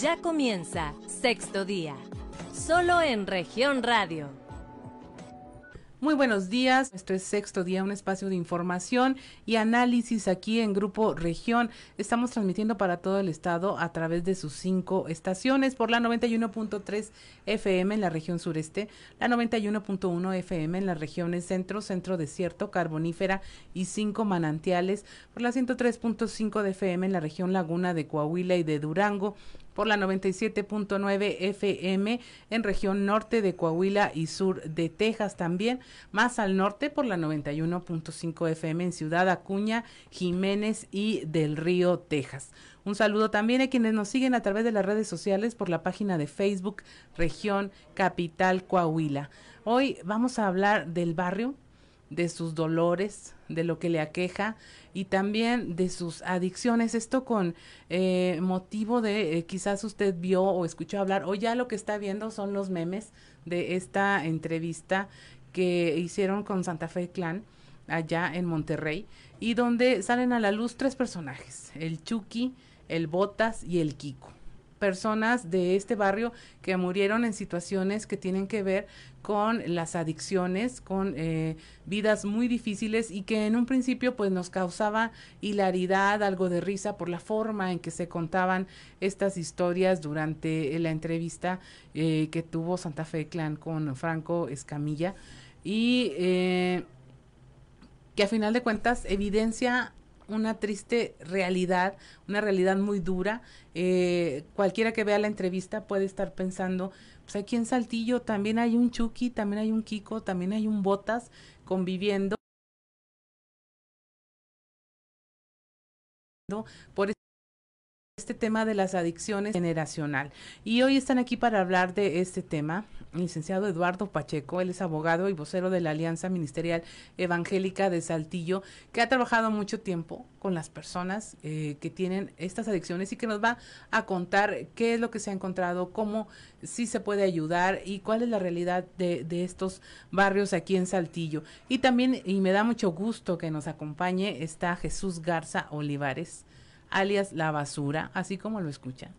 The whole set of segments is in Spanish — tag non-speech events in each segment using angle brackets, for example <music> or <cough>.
Ya comienza sexto día, solo en región radio muy buenos días, esto es Sexto Día, un espacio de información y análisis aquí en Grupo Región. Estamos transmitiendo para todo el estado a través de sus cinco estaciones por la 91.3 FM en la región sureste, la 91.1 FM en las regiones centro, centro desierto, carbonífera y cinco manantiales, por la 103.5 de FM en la región laguna de Coahuila y de Durango, por la 97.9 FM en región norte de Coahuila y sur de Texas también, más al norte por la 91.5 FM en Ciudad Acuña, Jiménez y del Río, Texas. Un saludo también a quienes nos siguen a través de las redes sociales por la página de Facebook Región Capital Coahuila. Hoy vamos a hablar del barrio, de sus dolores, de lo que le aqueja y también de sus adicciones. Esto con eh, motivo de eh, quizás usted vio o escuchó hablar o ya lo que está viendo son los memes de esta entrevista que hicieron con Santa Fe Clan allá en Monterrey y donde salen a la luz tres personajes, el Chucky, el Botas y el Kiko personas de este barrio que murieron en situaciones que tienen que ver con las adicciones, con eh, vidas muy difíciles y que en un principio pues nos causaba hilaridad, algo de risa por la forma en que se contaban estas historias durante la entrevista eh, que tuvo Santa Fe Clan con Franco Escamilla. Y eh, que a final de cuentas evidencia una triste realidad, una realidad muy dura. Eh, cualquiera que vea la entrevista puede estar pensando, pues aquí en Saltillo también hay un Chucky, también hay un Kiko, también hay un Botas conviviendo. por este tema de las adicciones generacional. Y hoy están aquí para hablar de este tema licenciado Eduardo Pacheco, él es abogado y vocero de la Alianza Ministerial Evangélica de Saltillo, que ha trabajado mucho tiempo con las personas eh, que tienen estas adicciones y que nos va a contar qué es lo que se ha encontrado, cómo sí se puede ayudar y cuál es la realidad de, de estos barrios aquí en Saltillo. Y también, y me da mucho gusto que nos acompañe, está Jesús Garza Olivares alias La Basura, así como lo escuchan,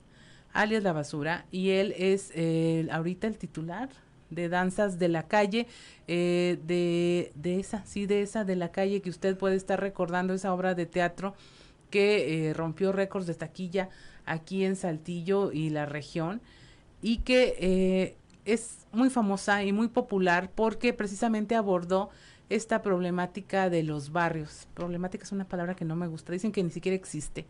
alias La Basura, y él es eh, ahorita el titular de Danzas de la Calle, eh, de, de esa, sí, de esa de la calle que usted puede estar recordando, esa obra de teatro que eh, rompió récords de taquilla aquí en Saltillo y la región, y que es muy famosa y muy popular porque precisamente abordó esta problemática de los barrios. Problemática es una palabra que no me gusta, dicen que ni siquiera existe,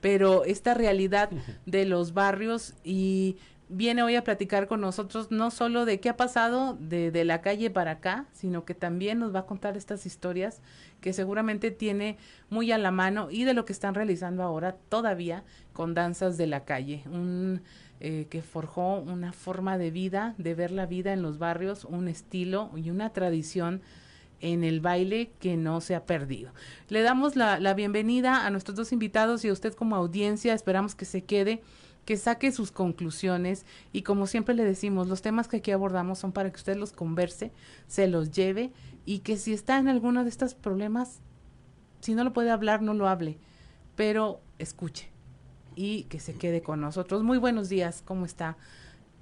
pero esta realidad de los barrios y viene hoy a platicar con nosotros no solo de qué ha pasado de, de, la calle para acá, sino que también nos va a contar estas historias que seguramente tiene muy a la mano y de lo que están realizando ahora todavía con danzas de la calle, un eh, que forjó una forma de vida, de ver la vida en los barrios, un estilo y una tradición en el baile que no se ha perdido. Le damos la, bienvenida a nuestros dos invitados y a usted como audiencia. Esperamos que se quede, que saque sus conclusiones y como siempre le decimos, los temas que aquí abordamos son para que usted los converse, se los lleve y que si está en alguno de estos problemas, si no lo puede hablar, no lo hable, pero escuche y que se quede con nosotros. Muy buenos días, ¿cómo está?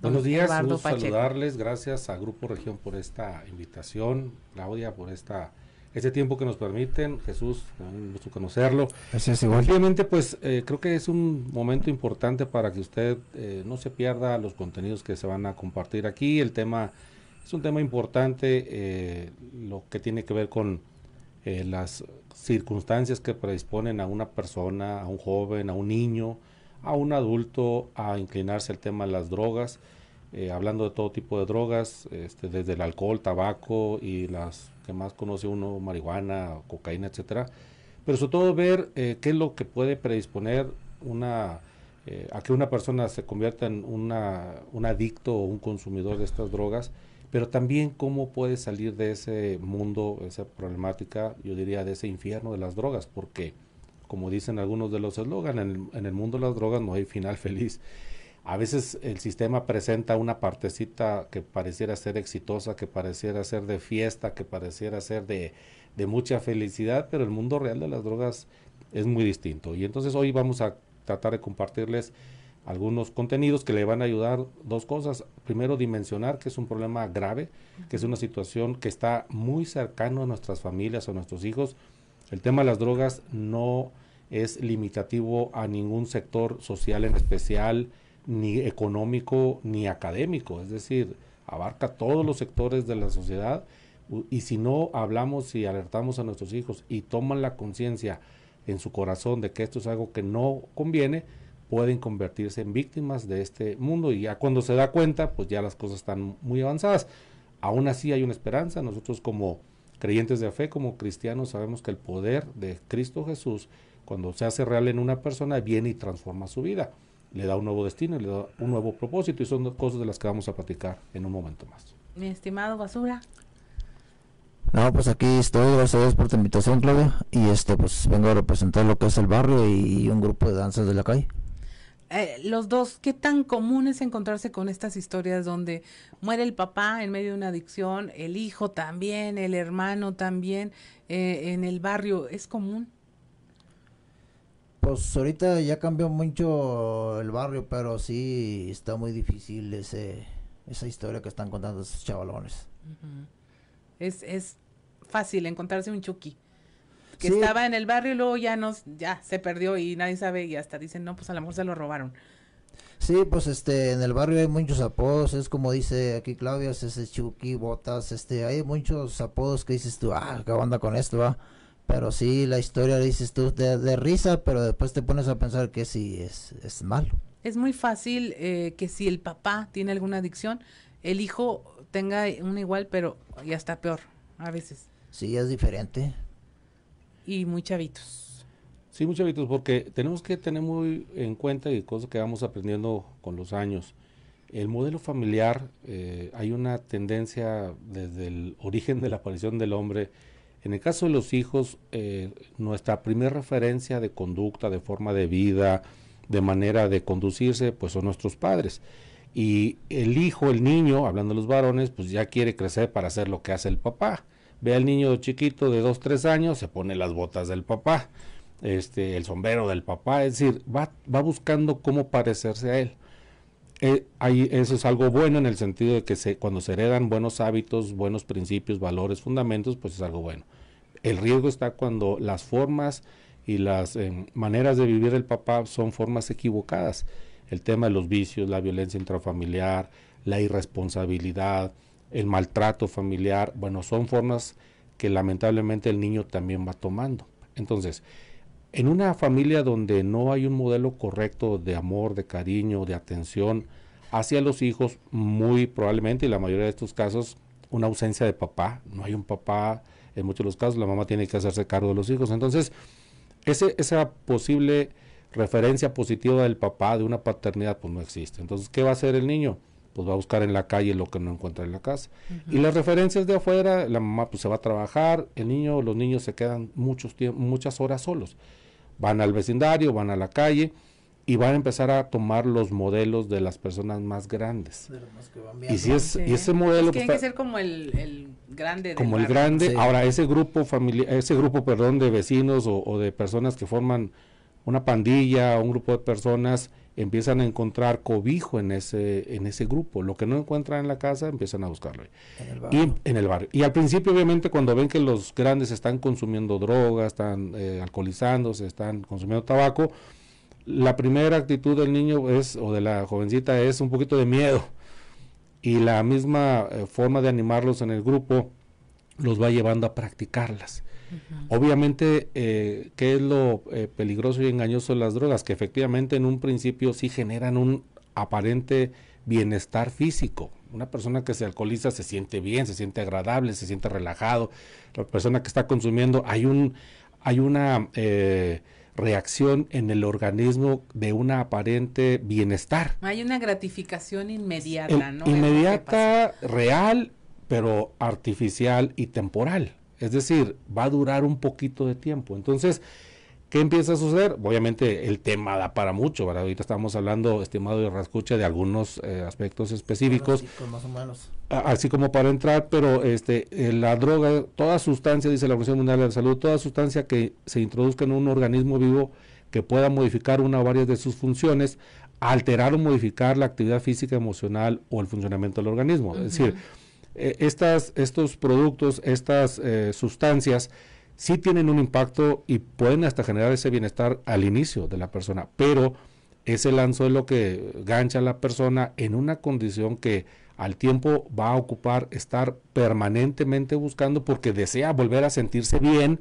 Buenos días, gusto saludarles, gracias a Grupo Región por esta invitación, Claudia por esta este tiempo que nos permiten, Jesús, un gusto conocerlo. Gracias, Obviamente, pues eh, creo que es un momento importante para que usted eh, no se pierda los contenidos que se van a compartir aquí. El tema es un tema importante, eh, lo que tiene que ver con las circunstancias que predisponen a una persona, a un joven, a un niño, a un adulto a inclinarse al tema de las drogas, eh, hablando de todo tipo de drogas, este, desde el alcohol, tabaco y las que más conoce uno, marihuana, cocaína, etcétera. Pero sobre todo ver eh, qué es lo que puede predisponer una, eh, a que una persona se convierta en una, un adicto o un consumidor de estas drogas, pero también cómo puede salir de ese mundo, esa problemática, yo diría, de ese infierno de las drogas, porque como dicen algunos de los eslogan, en, el mundo de las drogas no hay final feliz. A veces el sistema presenta una partecita que pareciera ser exitosa, que pareciera ser de fiesta, que pareciera ser de, mucha felicidad, pero el mundo real de las drogas es muy distinto. Y entonces hoy vamos a tratar de compartirles algunos contenidos que le van a ayudar dos cosas. Primero, dimensionar que es un problema grave, que es una situación que está muy cercano a nuestras familias, a nuestros hijos. El tema de las drogas no es limitativo a ningún sector social en especial, ni económico, ni académico. Es decir, abarca todos los sectores de la sociedad y si no hablamos y alertamos a nuestros hijos y toman la conciencia en su corazón de que esto es algo que no conviene, pueden convertirse en víctimas de este mundo y ya cuando se da cuenta, pues ya las cosas están muy avanzadas. Aún así hay una esperanza, nosotros como creyentes de fe, como cristianos, sabemos que el poder de Cristo Jesús, cuando se hace real en una persona, viene y transforma su vida, le da un nuevo destino, le da un nuevo propósito y son cosas de las que vamos a platicar en un momento más. Mi estimado Basura. No, pues aquí estoy, gracias a Dios por tu invitación, Claudia. Y este, pues vengo a representar lo que es el barrio y un grupo de danzas de la calle. Eh, los dos, ¿qué tan común es encontrarse con estas historias donde muere el papá en medio de una adicción, el hijo también, el hermano también, eh, en el barrio? ¿Es común? Pues ahorita ya cambió mucho el barrio, pero sí está muy difícil ese, esa historia que están contando esos chavalones. Es, es fácil encontrarse un Chucky que estaba en el barrio y luego ya nos ya se perdió y nadie sabe y hasta dicen, "No, pues a lo mejor se lo robaron." Sí, pues este en el barrio hay muchos apodos, es como dice aquí Claudia, es ese Chucky, Botas, este hay muchos apodos que dices tú, "Ah, qué onda con esto, va." Pero sí, la historia dices tú de, risa, pero después te pones a pensar que sí es, es malo. Es muy fácil eh, que si el papá tiene alguna adicción, el hijo tenga una igual, pero ya está peor a veces. Sí, es diferente. Y muy chavitos. Sí, muy chavitos, porque tenemos que tener muy en cuenta y cosas que vamos aprendiendo con los años. El modelo familiar, eh, hay una tendencia desde el origen de la aparición del hombre. En el caso de los hijos, eh, nuestra primera referencia de conducta, de forma de vida, de manera de conducirse, pues son nuestros padres. Y el hijo, el niño, hablando de los varones, pues ya quiere crecer para hacer lo que hace el papá. Ve al niño chiquito de 2, 3 años, se pone las botas del papá, este, el sombrero del papá, es decir, va, va buscando cómo parecerse a él. Eh, eso es algo bueno en el sentido de que cuando se heredan buenos hábitos, buenos principios, valores, fundamentos, pues es algo bueno. El riesgo está cuando las formas y las eh, maneras de vivir del papá son formas equivocadas el tema de los vicios, la violencia intrafamiliar, la irresponsabilidad, el maltrato familiar, bueno, son formas que lamentablemente el niño también va tomando. Entonces, en una familia donde no hay un modelo correcto de amor, de cariño, de atención hacia los hijos, muy probablemente, y la mayoría de estos casos, una ausencia de papá, no hay un papá, en muchos de los casos la mamá tiene que hacerse cargo de los hijos. Entonces, ese, esa posible referencia positiva del papá, de una paternidad, pues no existe. Entonces, ¿qué va a hacer el niño? Pues va a buscar en la calle lo que no encuentra en la casa. Y las referencias de afuera, la mamá pues se va a trabajar, el niño, los niños se quedan muchos muchas horas solos. Van al vecindario, van a la calle y van a empezar a tomar los modelos de las personas más grandes. y si es y ese modelo pues, tiene que ser como el, grande como el grande. Ahora ese grupo familiar ese grupo perdón de vecinos o, o, de personas que forman una pandilla, un grupo de personas empiezan a encontrar cobijo en ese en ese grupo. Lo que no encuentran en la casa empiezan a buscarlo. En el barrio. Y, en el barrio. y al principio, obviamente, cuando ven que los grandes están consumiendo drogas, están eh, alcoholizándose, están consumiendo tabaco, la primera actitud del niño es, o de la jovencita es un poquito de miedo. Y la misma eh, forma de animarlos en el grupo los va llevando a practicarlas. Obviamente, eh, ¿qué es lo eh, peligroso y engañoso de las drogas? Que efectivamente en un principio sí generan un aparente bienestar físico. Una persona que se alcoholiza se siente bien, se siente agradable, se siente relajado. La persona que está consumiendo, hay un, hay una eh, reacción en el organismo de un aparente bienestar. Hay una gratificación inmediata, ¿no? Inmediata, real, pero artificial y temporal. Es decir, va a durar un poquito de tiempo. Entonces, ¿qué empieza a suceder? Obviamente el tema da para mucho, ¿verdad? Ahorita estamos hablando, estimado de Rascucha, de algunos eh, aspectos específicos. Así como para entrar, pero este, eh, la droga, toda sustancia, dice la Organización Mundial de la Salud, toda sustancia que se introduzca en un organismo vivo que pueda modificar una o varias de sus funciones, alterar o modificar la actividad física, emocional o el funcionamiento del organismo. Es decir, eh, estas, estos productos, estas eh, sustancias, sí tienen un impacto y pueden hasta generar ese bienestar al inicio de la persona, pero es el anzuelo que gancha a la persona en una condición que al tiempo va a ocupar estar permanentemente buscando porque desea volver a sentirse bien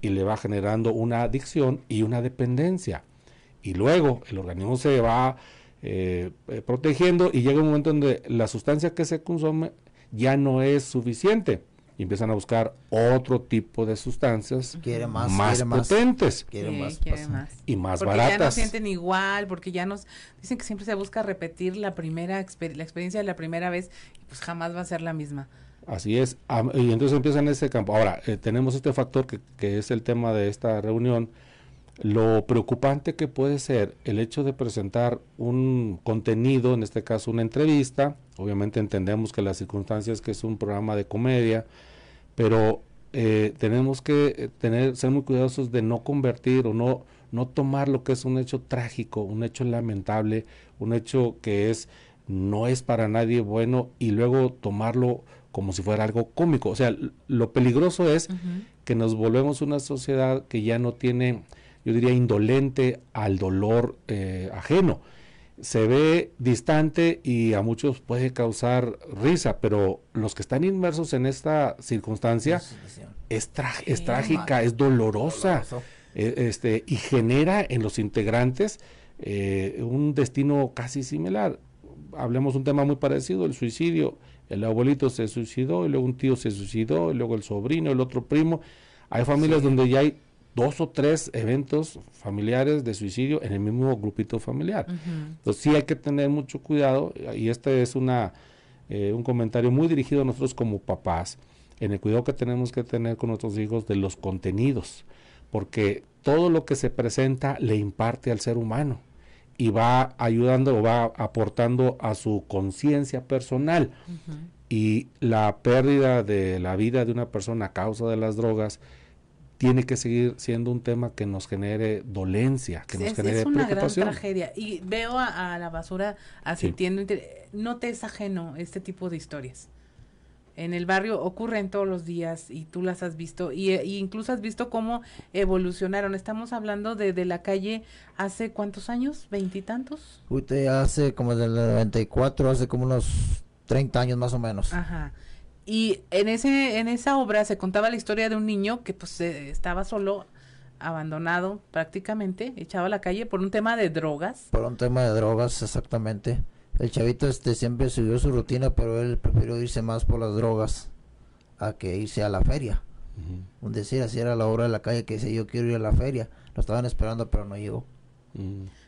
y le va generando una adicción y una dependencia. Y luego el organismo se va eh, eh, protegiendo y llega un momento donde la sustancia que se consume ya no es suficiente y empiezan a buscar otro tipo de sustancias más, potentes y más porque baratas. ya no sienten igual, porque ya nos dicen que siempre se busca repetir la primera la experiencia de la primera vez y pues jamás va a ser la misma. Así es, y entonces empiezan ese campo. Ahora, eh, tenemos este factor que, que es el tema de esta reunión, lo preocupante que puede ser el hecho de presentar un contenido, en este caso una entrevista, obviamente entendemos que las circunstancias que es un programa de comedia, pero eh, tenemos que eh, tener, ser muy cuidadosos de no convertir o no, no tomar lo que es un hecho trágico, un hecho lamentable, un hecho que es no es para nadie bueno y luego tomarlo como si fuera algo cómico. O sea, lo peligroso es que nos volvemos una sociedad que ya no tiene yo diría, indolente al dolor eh, ajeno. Se ve distante y a muchos puede causar risa, pero los que están inmersos en esta circunstancia es, es trágica, es dolorosa, eh, este, y genera en los integrantes eh, un destino casi similar. Hablemos un tema muy parecido, el suicidio. El abuelito se suicidó, y luego un tío se suicidó, y luego el sobrino, el otro primo. Hay familias donde ya hay dos o tres eventos familiares de suicidio en el mismo grupito familiar. Entonces sí hay que tener mucho cuidado y este es una, eh, un comentario muy dirigido a nosotros como papás en el cuidado que tenemos que tener con nuestros hijos de los contenidos, porque todo lo que se presenta le imparte al ser humano y va ayudando o va aportando a su conciencia personal. Y la pérdida de la vida de una persona a causa de las drogas, tiene que seguir siendo un tema que nos genere dolencia, que nos genere es una preocupación. gran tragedia. Y veo a, la basura asintiendo. No te es ajeno este tipo de historias. En el barrio ocurren todos los días y tú las has visto y, incluso has visto cómo evolucionaron. Estamos hablando de, de la calle hace cuántos años, veintitantos. Hace como del 94, hace como unos 30 años más o menos. Ajá. Y en, ese, en esa obra se contaba la historia de un niño que pues estaba solo, abandonado prácticamente, echado a la calle por un tema de drogas. Por un tema de drogas, exactamente. El chavito este siempre siguió su rutina, pero él prefirió irse más por las drogas a que irse a la feria. Un decir, así era la obra de la calle que dice yo quiero ir a la feria. Lo estaban esperando, pero no llegó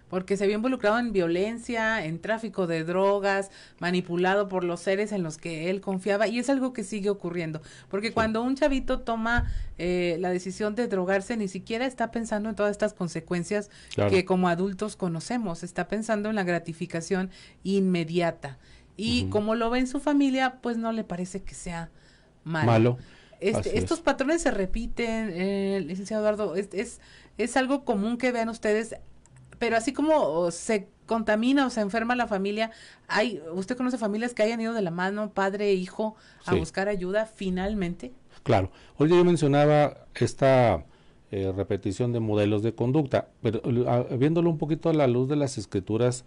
porque se había involucrado en violencia, en tráfico de drogas, manipulado por los seres en los que él confiaba y es algo que sigue ocurriendo, porque cuando un chavito toma eh, la decisión de drogarse, ni siquiera está pensando en todas estas consecuencias que como adultos conocemos, está pensando en la gratificación inmediata. Y como lo ve en su familia, pues no le parece que sea malo. malo. Este, estos patrones se repiten, eh, licenciado Eduardo, es, es, es algo común que vean ustedes pero así como se contamina o se enferma la familia, hay, ¿usted conoce familias que hayan ido de la mano, padre e hijo, a buscar ayuda finalmente? Claro. Hoy yo mencionaba esta eh, repetición de modelos de conducta, pero viéndolo un poquito a la luz de las escrituras,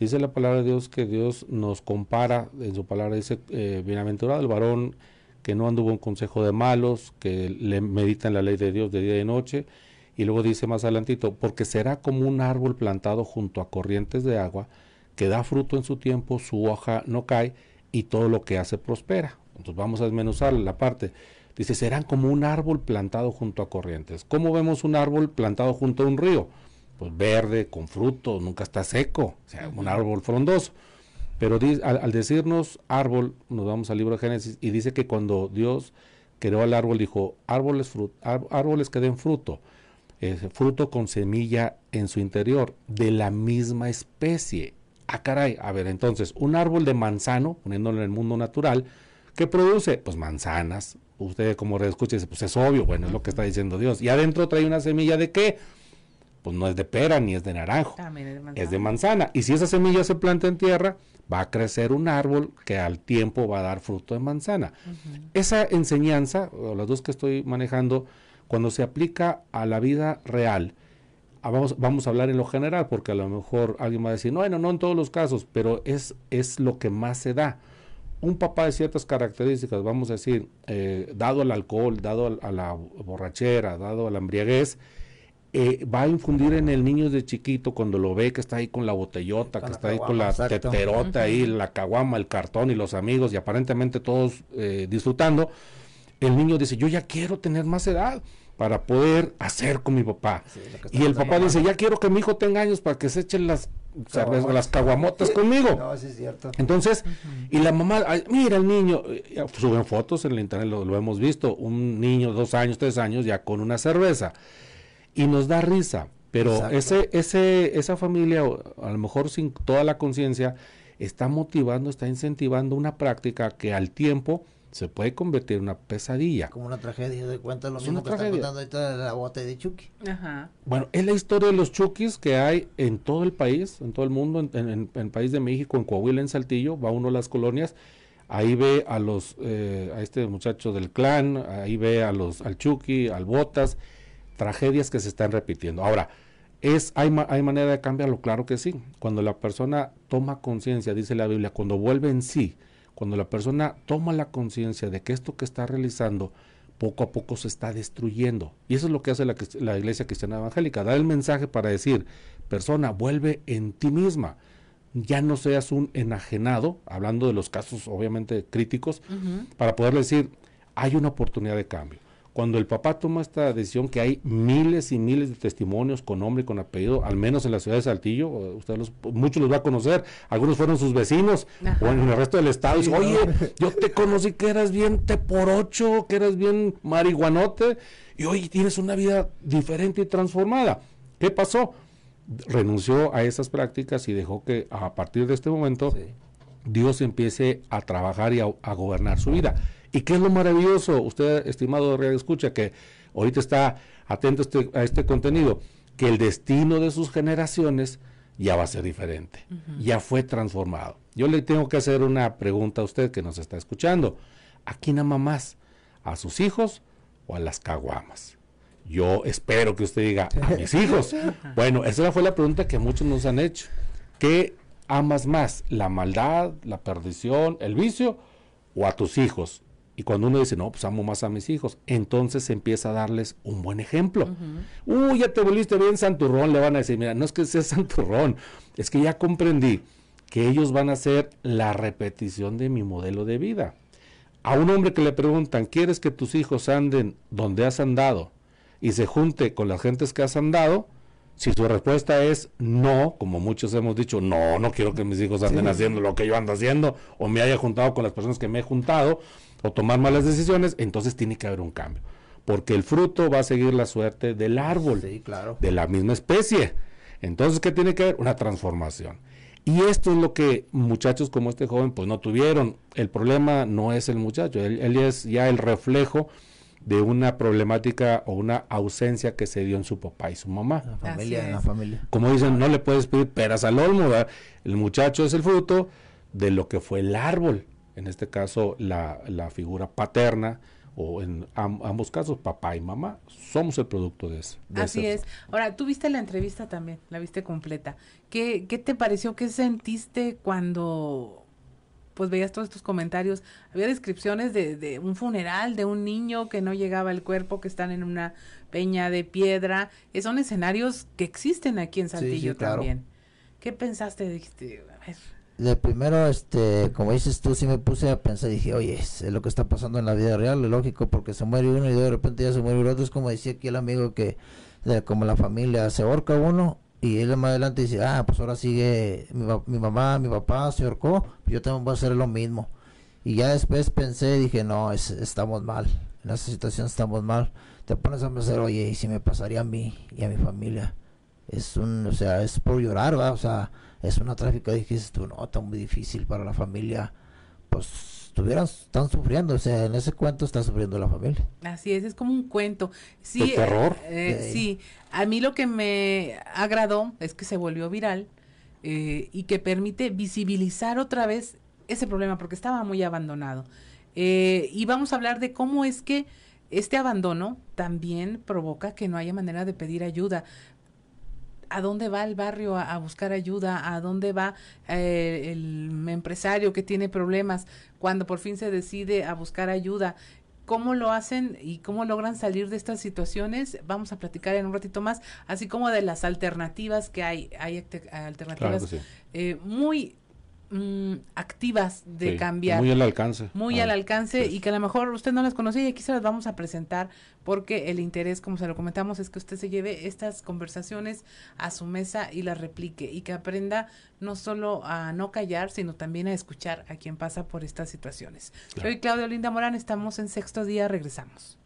dice la palabra de Dios que Dios nos compara, en su palabra dice, eh, bienaventurado el varón que no anduvo en consejo de malos, que le medita en la ley de Dios de día y noche, y luego dice más adelantito, porque será como un árbol plantado junto a corrientes de agua, que da fruto en su tiempo, su hoja no cae y todo lo que hace prospera. Entonces vamos a desmenuzar la parte. Dice, serán como un árbol plantado junto a corrientes. ¿Cómo vemos un árbol plantado junto a un río? Pues verde, con fruto, nunca está seco, o sea, un árbol frondoso. Pero al, decirnos árbol, nos vamos al libro de Génesis y dice que cuando Dios creó al árbol, dijo, árboles, árboles que den fruto fruto con semilla en su interior, de la misma especie. Ah, caray, a ver, entonces, un árbol de manzano, poniéndolo en el mundo natural, ¿qué produce? Pues manzanas. Usted como escucha dice, pues es obvio, bueno, es lo que está diciendo Dios. Y adentro trae una semilla de qué? pues no es de pera ni es de naranjo, es de manzana. es de manzana. Y si esa semilla se planta en tierra, va a crecer un árbol que al tiempo va a dar fruto de manzana. Esa enseñanza, o las dos que estoy manejando, cuando se aplica a la vida real, ah, vamos, vamos a hablar en lo general, porque a lo mejor alguien va a decir, no, bueno, no en todos los casos, pero es, es lo que más se da. Un papá de ciertas características, vamos a decir, eh, dado al alcohol, dado al- a la borrachera, dado a la embriaguez, eh, va a infundir en el niño de chiquito cuando lo ve que está ahí con la botellota, Con que la está ahí con la exacto. teterota ahí, la caguama, el cartón y los amigos y aparentemente todos eh, disfrutando, el niño dice, yo ya quiero tener más edad para poder hacer con mi papá. Sí, y el papá dice, ya quiero que mi hijo tenga años para que se echen las, cervezas, Caguamotas. las caguamotas conmigo. No, sí es cierto. Entonces, y la mamá, ay, mira el niño, eh, suben fotos en el internet, lo, lo hemos visto, un niño, dos años, tres años, ya con una cerveza. Y nos da risa, pero Exacto. ese, ese, esa familia, a lo mejor sin toda la conciencia, está motivando, está incentivando una práctica que al tiempo se puede convertir en una pesadilla. Como una tragedia, de cuenta lo Es mismo que está tragedia. contando ahorita de la bota de Chucky. Ajá. Bueno, es la historia de los chukis que hay en todo el país, en todo el mundo, en, en- en el país de México, en Coahuila, en Saltillo, va uno a las colonias, ahí ve a los, eh, a este muchacho del clan, ahí ve a los, al Chucky, al Botas, tragedias que se están repitiendo. Ahora, es, hay, ma- hay manera de cambiarlo, claro que sí. Cuando la persona toma conciencia, dice la Biblia, cuando vuelve en sí, cuando la persona toma la conciencia de que esto que está realizando poco a poco se está destruyendo. Y eso es lo que hace la, iglesia cristiana evangélica, dar el mensaje para decir, persona, vuelve en ti misma. Ya no seas un enajenado, hablando de los casos obviamente críticos, para poder decir, hay una oportunidad de cambio. Cuando el papá toma esta decisión, que hay miles y miles de testimonios con nombre y con apellido, al menos en la ciudad de Saltillo, usted los, muchos los va a conocer, algunos fueron sus vecinos, Ajá. o en el resto del estado, Sí, oye, yo te conocí que eras bien te por ocho, que eras bien marihuanote, y hoy tienes una vida diferente y transformada. ¿Qué pasó? Renunció a esas prácticas y dejó que a partir de este momento Sí. Dios empiece a trabajar y a, a gobernar su vida. ¿Y qué es lo maravilloso? Usted, estimado Radio Escucha, que ahorita está atento a este, a este contenido, que el destino de sus generaciones ya va a ser diferente, ya fue transformado. Yo le tengo que hacer una pregunta a usted que nos está escuchando. ¿A quién ama más? ¿A sus hijos o a las caguamas? Yo espero que usted diga, a mis hijos. <laughs> Bueno, esa fue la pregunta que muchos nos han hecho. ¿Qué amas más? ¿La maldad, la perdición, el vicio o a tus hijos? Y cuando uno dice, no, pues amo más a mis hijos, entonces empieza a darles un buen ejemplo. Uy, ya te volviste bien santurrón, le van a decir, mira, no es que sea <laughs> santurrón, es que ya comprendí que ellos van a ser la repetición de mi modelo de vida. A un hombre que le preguntan, ¿quieres que tus hijos anden donde has andado y se junte con las gentes que has andado? Si su respuesta es no, como muchos hemos dicho, no, no quiero que mis hijos anden haciendo lo que yo ando haciendo, o me haya juntado con las personas que me he juntado, o tomar malas decisiones, entonces tiene que haber un cambio. Porque el fruto va a seguir la suerte del árbol, Sí, claro. de la misma especie. Entonces, ¿qué tiene que haber? Una transformación. Y esto es lo que muchachos como este joven pues no tuvieron. El problema no es el muchacho, él, él es ya el reflejo de una problemática o una ausencia que se dio en su papá y su mamá. La familia, la familia. Como dicen, no le puedes pedir peras al olmo, ¿verdad? El muchacho es el fruto de lo que fue el árbol. En este caso, la, la figura paterna, o en am- ambos casos, papá y mamá, somos el producto de eso. de Así ese- es. Ahora, tú viste la entrevista también, la viste completa. ¿Qué, qué te pareció? ¿Qué sentiste cuando pues veías todos estos comentarios? Había descripciones de, de un funeral de un niño que no llegaba al cuerpo, que están en una peña de piedra. Eh, son escenarios que existen aquí en Sí, Saltillo sí, claro. también. ¿Qué pensaste? Dijiste, a ver, De primero, este, como dices tú, sí me puse a pensar, dije, oye, es lo que está pasando en la vida real, es lógico, porque se muere uno y de repente ya se muere el otro, es como decía aquí el amigo que, como la familia, se ahorca uno y él más adelante dice, ah, pues ahora sigue mi, mi mamá, mi papá se ahorcó, yo también voy a hacer lo mismo. Y ya después pensé, dije, no, es- estamos mal, en esa situación estamos mal. Te pones a pensar, oye, ¿y si me pasaría a mí y a mi familia? Es un, o sea, es por llorar, ¿va? O sea, es una tráfica, dices tú, no, está muy difícil para la familia, pues, estuvieran, están sufriendo, o sea, en ese cuento está sufriendo la familia. Así es, es como un cuento. Sí, De terror. eh, eh, Sí. sí, a mí lo que me agradó es que se volvió viral eh, y que permite visibilizar otra vez ese problema porque estaba muy abandonado. Eh, y vamos a hablar de cómo es que este abandono también provoca que no haya manera de pedir ayuda. ¿A dónde va el barrio a, a buscar ayuda? ¿A dónde va eh, el empresario que tiene problemas cuando por fin se decide a buscar ayuda? ¿Cómo lo hacen y cómo logran salir de estas situaciones? Vamos a platicar en un ratito más, así como de las alternativas que hay. Hay Claro alternativas sí. eh, muy mm, activas de Sí, cambiar Muy al alcance. muy Ah, al alcance sí. y que a lo mejor usted no las conocía y aquí se las vamos a presentar porque el interés, como se lo comentamos, es que usted se lleve estas conversaciones a su mesa y las replique y que aprenda no solo a no callar, sino también a escuchar a quien pasa por estas situaciones. Claro. Soy Claudio Linda Morán, estamos en sexto día, regresamos.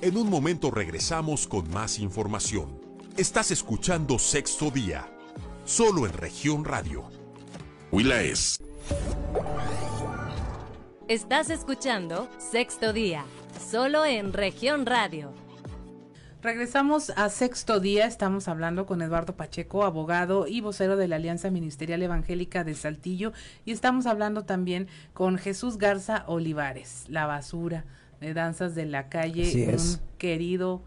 En un momento regresamos con más información. Estás escuchando Sexto Día, solo en región radio. Huila es. Estás escuchando Sexto Día, solo en región radio. Regresamos a sexto día, estamos hablando con Eduardo Pacheco, abogado y vocero de la Alianza Ministerial Evangélica de Saltillo, y estamos hablando también con Jesús Garza Olivares, la basura de Danzas de la Calle, Así un es. querido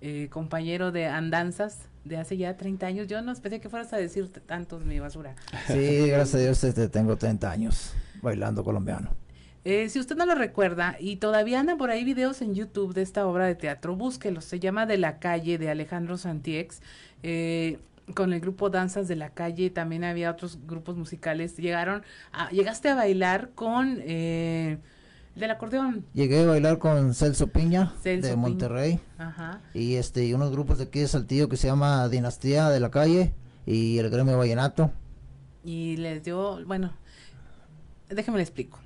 eh, compañero de andanzas de hace ya 30 años. Yo no pensé que fueras a decir tantos mi basura. Sí, gracias a Dios este, tengo 30 años bailando colombiano. Eh, si usted no lo recuerda y todavía andan por ahí videos en YouTube de esta obra de teatro, búsquelos. Se llama De la calle de Alejandro Santiex. Eh, con el grupo Danzas de la Calle también había otros grupos musicales. Llegaron, a, llegaste a bailar con eh, del acordeón. Llegué a bailar con Celso Piña Celso de Piña. Monterrey Ajá. y este y unos grupos de aquí de Saltillo que se llama Dinastía de la Calle y el Gremio Vallenato. Y les dio, bueno, déjeme le explico.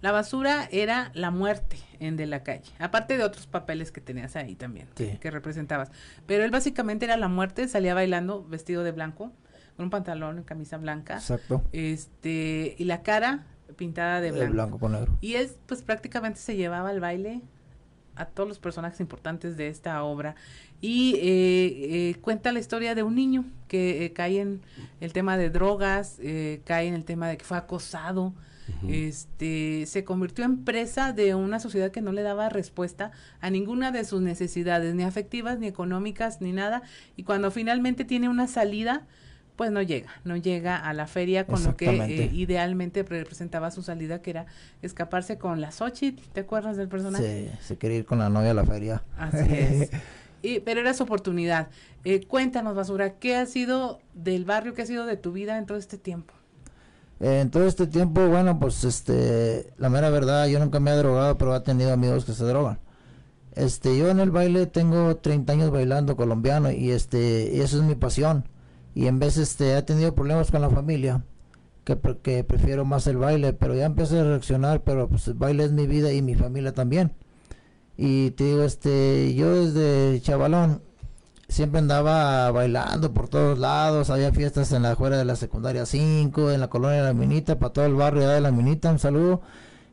La basura era la muerte en De la Calle, aparte de otros papeles que tenías ahí también, Sí. que representabas. Pero él básicamente era la muerte, salía bailando vestido de blanco, con un pantalón y camisa blanca, Exacto. este, y la cara pintada de De blanco. con negro. Y es, pues prácticamente se llevaba al baile a todos los personajes importantes de esta obra. Y eh, eh, cuenta la historia de un niño que eh, cae en el tema de drogas, eh, cae en el tema de que fue acosado, este, se convirtió en presa de una sociedad que no le daba respuesta a ninguna de sus necesidades, ni afectivas, ni económicas, ni nada. Y cuando finalmente tiene una salida, pues no llega, no llega a la feria con lo que eh, idealmente representaba su salida, que era escaparse con la Xochitl, ¿te acuerdas del personaje? Se, se quería ir con la novia a la feria. Así es. <laughs> Y, pero era su oportunidad. Eh, cuéntanos, Basura, ¿qué ha sido del barrio, qué ha sido de tu vida en todo este tiempo? Eh, En todo este tiempo, bueno, pues este, la mera verdad, yo nunca me he drogado, pero he tenido amigos que se drogan. Este, yo en el baile tengo 30 años bailando colombiano y este, y eso es mi pasión. Y en vez este, he tenido problemas con la familia, que, que prefiero más el baile, pero ya empecé a reaccionar, pero pues el baile es mi vida y mi familia también. Y te digo, este, yo desde chavalón siempre andaba bailando por todos lados, había fiestas en la afuera de la secundaria 5, en la colonia de la Minita, para todo el barrio de la Minita, un saludo.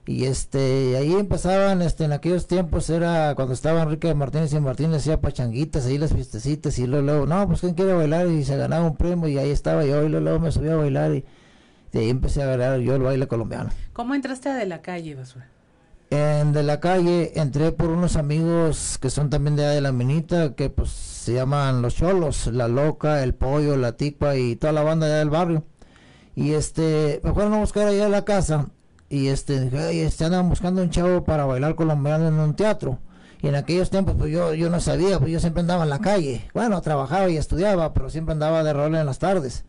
Y este, ahí empezaban, este, en aquellos tiempos era cuando estaba Enrique Martínez y Martínez hacía pachanguitas, ahí las fiestecitas, y luego, luego, no, pues quién quiere bailar, y se ganaba un premio, y ahí estaba yo, y luego, luego me subí a bailar, y de ahí empecé a bailar yo el baile colombiano. ¿Cómo entraste a de la calle, Basura? En de la calle entré por unos amigos que son también de de la minita, que pues se llaman los cholos, la loca, el pollo, la ticua y toda la banda allá del barrio. Y este, me fueron a buscar allá a la casa y este, dije, "Ay, este andan buscando un chavo para bailar colombiano en un teatro. Y en aquellos tiempos pues yo, yo no sabía, pues yo siempre andaba en la calle. Bueno, trabajaba y estudiaba, pero siempre andaba de rol en las tardes.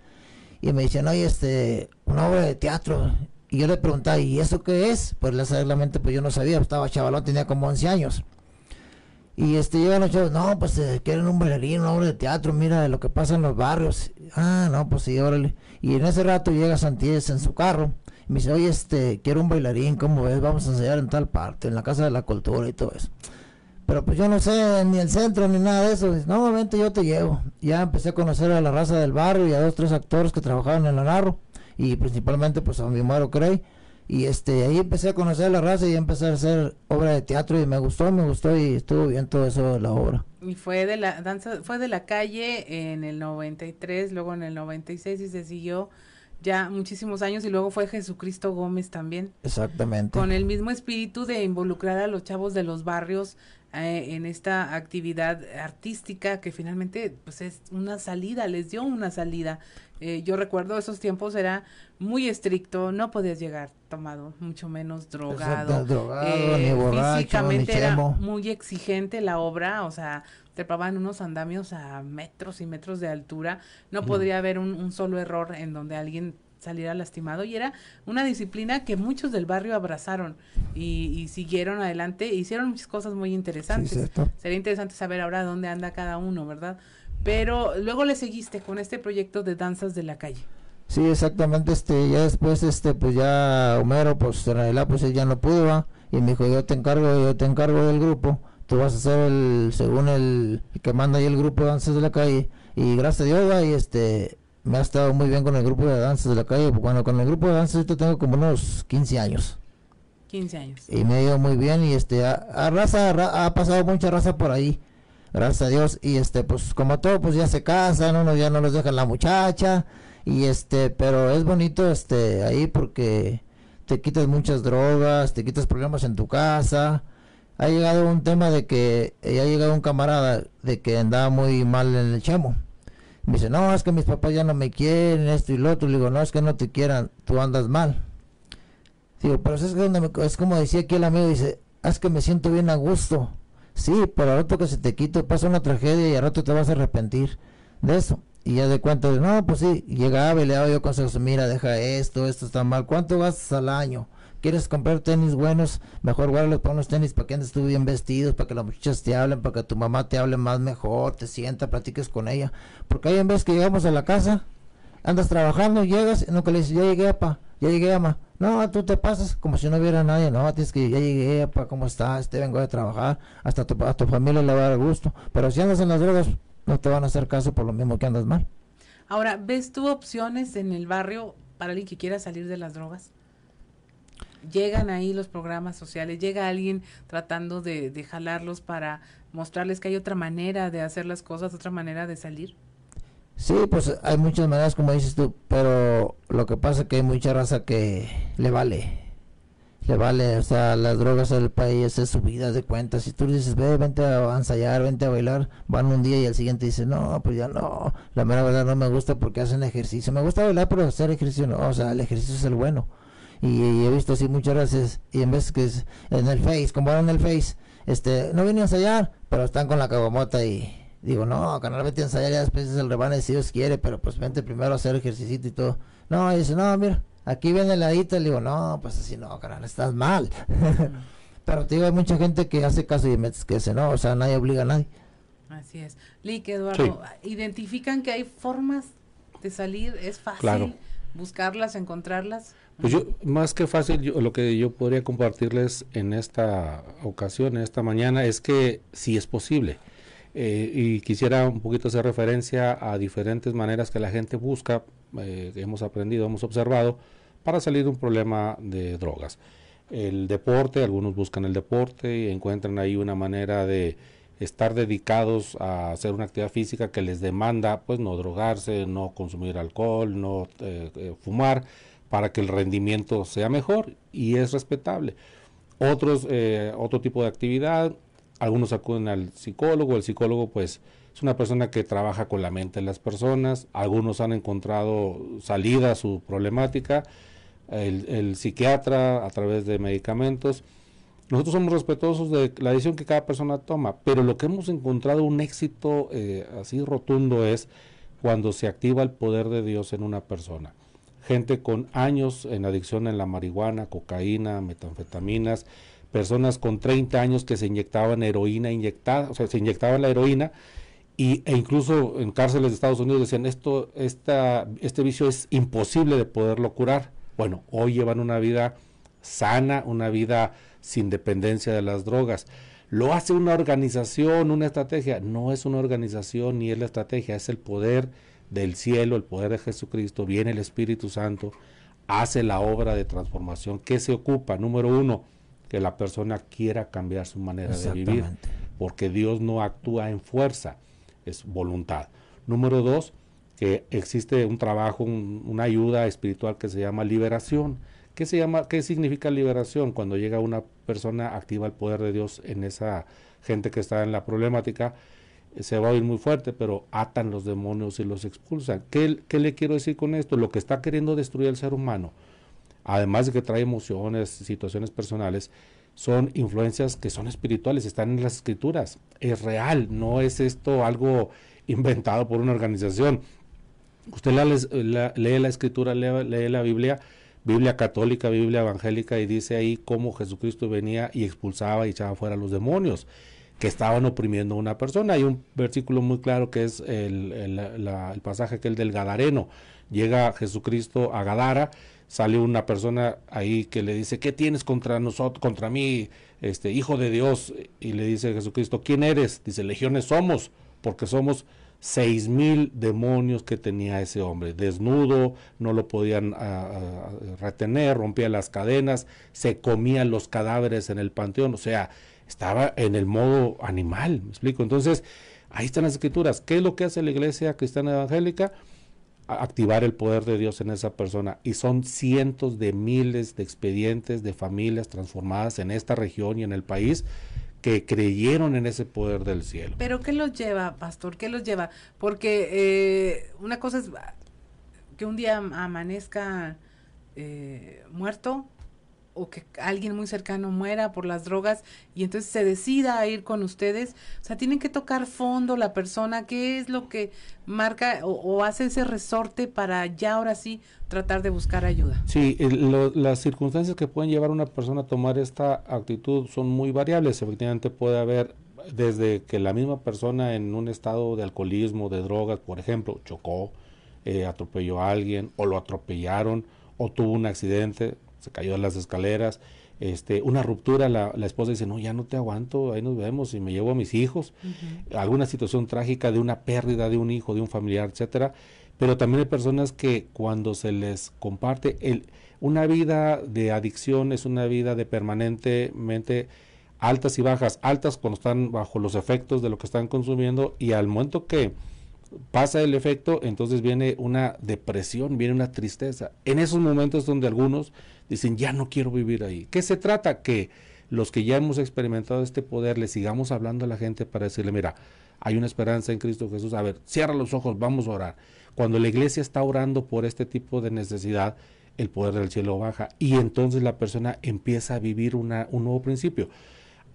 Y me dicen, oye, este, una obra de teatro. Y yo le preguntaba, ¿y eso qué es? Pues exactamente, pues yo no sabía, estaba chavalón, tenía como 11 años. Y este, llegan los chavos, no, pues eh, quieren un bailarín, una obra de teatro, mira de lo que pasa en los barrios. Ah, no, pues sí, órale. Y en ese rato llega Santíez en su carro. Me dice, oye, este, quiero un bailarín, ¿cómo ves? Vamos a ensayar en tal parte, en la Casa de la Cultura y todo eso. Pero pues yo no sé ni el centro ni nada de eso. Dice, no, vente, yo te llevo. Ya empecé a conocer a la raza del barrio y a dos, tres actores que trabajaban en la narro. y principalmente pues a mi Maro Cray y este ahí empecé a conocer la raza y empecé a hacer obra de teatro y me gustó me gustó y estuvo bien todo eso de la obra y fue de la danza fue de la calle en el 93 luego en el 96 y se siguió ya muchísimos años y luego fue Jesucristo Gómez también. Exactamente. Con el mismo espíritu de involucrar a los chavos de los barrios eh, en esta actividad artística que finalmente pues es una salida les dio una salida. Eh, yo recuerdo esos tiempos era muy estricto, no podías llegar tomado, mucho menos drogado. eh, físicamente era muy exigente la obra, o sea, trepaban unos andamios a metros y metros de altura, no podría haber un, un solo error en donde alguien saliera lastimado y era una disciplina que muchos del barrio abrazaron y, y siguieron adelante, hicieron muchas cosas muy interesantes. Sería interesante saber ahora dónde anda cada uno, ¿verdad? Pero luego le seguiste con este proyecto de danzas de la calle. Sí, exactamente, este, ya después, este, pues ya Homero, pues en realidad, pues él ya no pudo, ¿va? y me dijo, yo te encargo, yo te encargo del grupo, tú vas a ser el, según el, que manda ahí el grupo de danzas de la calle, y gracias a Dios, ¿va? y este, me ha estado muy bien con el grupo de danzas de la calle, bueno, con el grupo de danzas yo tengo como unos 15 años. 15 años. Y me ha ido muy bien, y este, a, raza, ha pasado mucha raza por ahí, gracias a Dios y este pues como todo pues ya se casan uno ya no los deja la muchacha y este pero es bonito este ahí porque te quitas muchas drogas te quitas problemas en tu casa ha llegado un tema de que ya ha llegado un camarada de que andaba muy mal en el chamo me dice no es que mis papás ya no me quieren esto y lo otro le digo no es que no te quieran tú andas mal digo pero es, que es como decía aquí el amigo dice es que me siento bien a gusto Sí, pero al rato que se te quite pasa una tragedia y al rato te vas a arrepentir de eso. Y ya de cuenta, no, pues sí, llegaba y le daba yo consejos, mira, deja esto, esto está mal. ¿Cuánto gastas al año? ¿Quieres comprar tenis buenos? Mejor guárdalo para unos tenis para que andes tú bien vestidos, para que las muchachas te hablen, para que tu mamá te hable más mejor, te sienta, platiques con ella. Porque ahí en vez que llegamos a la casa, andas trabajando, llegas y nunca le dices, ya llegué, pa, ya llegué, ama. No, tú te pasas como si no hubiera nadie, no, tienes que ya llegué, pa, ¿cómo estás? Te vengo de trabajar, hasta tu, a tu familia le va a dar gusto. Pero si andas en las drogas, no te van a hacer caso por lo mismo que andas mal. Ahora, ¿ves tú opciones en el barrio para alguien que quiera salir de las drogas? Llegan ahí los programas sociales, llega alguien tratando de, jalarlos para mostrarles que hay otra manera de hacer las cosas, otra manera de salir. Sí, pues hay muchas maneras como dices tú, pero lo que pasa es que hay mucha raza que le vale. Le vale, o sea, las drogas del país es subida de cuentas. Si tú dices, ve, vente a ensayar, vente a bailar, van un día y al siguiente dice, no, pues ya no. La mera verdad no me gusta porque hacen ejercicio. Me gusta bailar, pero hacer ejercicio no. O sea, el ejercicio es el bueno. Y, he visto así muchas veces, y en vez que es en el Face, como van en el Face, este, no vienen a ensayar, pero están con la cabomota y Digo, no, canal vete a ensayar ya después es el rebane si Dios quiere, pero pues vente primero a hacer ejercicio y todo. No, y dice, no, mira, aquí viene el ladito. Le digo, no, pues así no, canal, estás mal. <laughs> pero te digo, hay mucha gente que hace caso y metes que dice, no, o sea, nadie obliga a nadie. Así es. Lick, Eduardo, ¿identifican que hay formas de salir? ¿Es fácil buscarlas, encontrarlas? Pues yo, más que fácil, yo, lo que yo podría compartirles en esta ocasión, en esta mañana, es que si es posible. Eh, y quisiera un poquito hacer referencia a diferentes maneras que la gente busca, eh, hemos aprendido, hemos observado, para salir de un problema de drogas. El deporte, algunos buscan el deporte y encuentran ahí una manera de estar dedicados a hacer una actividad física que les demanda pues no drogarse, no consumir alcohol, no eh, fumar, para que el rendimiento sea mejor y es respetable. Otros, otro tipo de actividad, algunos acuden al psicólogo, el psicólogo pues es una persona que trabaja con la mente de las personas, algunos han encontrado salida a su problemática, el, psiquiatra a través de medicamentos. Nosotros somos respetuosos de la decisión que cada persona toma, pero lo que hemos encontrado un éxito eh, así rotundo es cuando se activa el poder de Dios en una persona. Gente con años en adicción en la marihuana, cocaína, metanfetaminas, personas con 30 años que se inyectaban heroína inyectada, o sea, se inyectaban la heroína y, e incluso en cárceles de Estados Unidos decían esto, esta, este vicio es imposible de poderlo curar. Bueno, hoy llevan una vida sana, una vida sin dependencia de las drogas. Lo hace una organización, una estrategia. No es una organización ni es la estrategia, es el poder del cielo, el poder de Jesucristo, viene el Espíritu Santo, hace la obra de transformación. ¿Qué se ocupa? Número uno, que la persona quiera cambiar su manera de vivir, porque Dios no actúa en fuerza, es voluntad. Número dos, que existe un trabajo, una ayuda espiritual que se llama liberación. ¿Qué, se llama, ¿Qué significa liberación? Cuando llega una persona activa el poder de Dios en esa gente que está en la problemática, se va a oír muy fuerte, pero atan los demonios y los expulsan. ¿Qué, ¿Qué, le quiero decir con esto? Lo que está queriendo destruir el ser humano, además de que trae emociones, situaciones personales, son influencias que son espirituales, están en las escrituras, es real, no es esto algo inventado por una organización. Usted lee la escritura, lee, la Biblia, Biblia católica, Biblia evangélica, y dice ahí cómo Jesucristo venía y expulsaba y echaba fuera a los demonios que estaban oprimiendo a una persona. Hay un versículo muy claro que es el, el, pasaje que el del Gadareno. Llega Jesucristo a Gadara, sale una persona ahí que le dice, ¿qué tienes contra nosotros, contra mí, este hijo de Dios? Y le dice Jesucristo, ¿quién eres? Dice, legiones somos, porque somos seis mil demonios que tenía ese hombre, desnudo, no lo podían retener, rompía las cadenas, se comían los cadáveres en el panteón, o sea, estaba en el modo animal, me explico. Entonces, ahí están las escrituras. ¿Qué es lo que hace la iglesia cristiana evangélica? activar el poder de Dios en esa persona. Y son cientos de miles de expedientes de familias transformadas en esta región y en el país que creyeron en ese poder del cielo. Pero ¿qué los lleva, pastor? ¿Qué los lleva? Porque eh, una cosa es que un día amanezca eh, muerto o que alguien muy cercano muera por las drogas y entonces se decida a ir con ustedes. O sea, tienen que tocar fondo la persona, qué es lo que marca o, hace ese resorte para ya ahora sí tratar de buscar ayuda. Sí, las circunstancias que pueden llevar a una persona a tomar esta actitud son muy variables. Efectivamente puede haber desde que la misma persona en un estado de alcoholismo, de drogas, por ejemplo, chocó, eh, atropelló a alguien o lo atropellaron o tuvo un accidente, se cayó de las escaleras, este, una ruptura, la, la, esposa dice, no, ya no te aguanto, ahí nos vemos y me llevo a mis hijos, alguna situación trágica de una pérdida de un hijo, de un familiar, etcétera, pero también hay personas que cuando se les comparte el, una vida de adicción es una vida de permanentemente altas y bajas, altas cuando están bajo los efectos de lo que están consumiendo y al momento que pasa el efecto, entonces viene una depresión, viene una tristeza. En esos momentos donde algunos dicen, ya no quiero vivir ahí. ¿Qué se trata? Que los que ya hemos experimentado este poder le sigamos hablando a la gente para decirle, mira, hay una esperanza en Cristo Jesús. A ver, cierra los ojos, vamos a orar. Cuando la iglesia está orando por este tipo de necesidad, el poder del cielo baja y entonces la persona empieza a vivir una, un nuevo principio.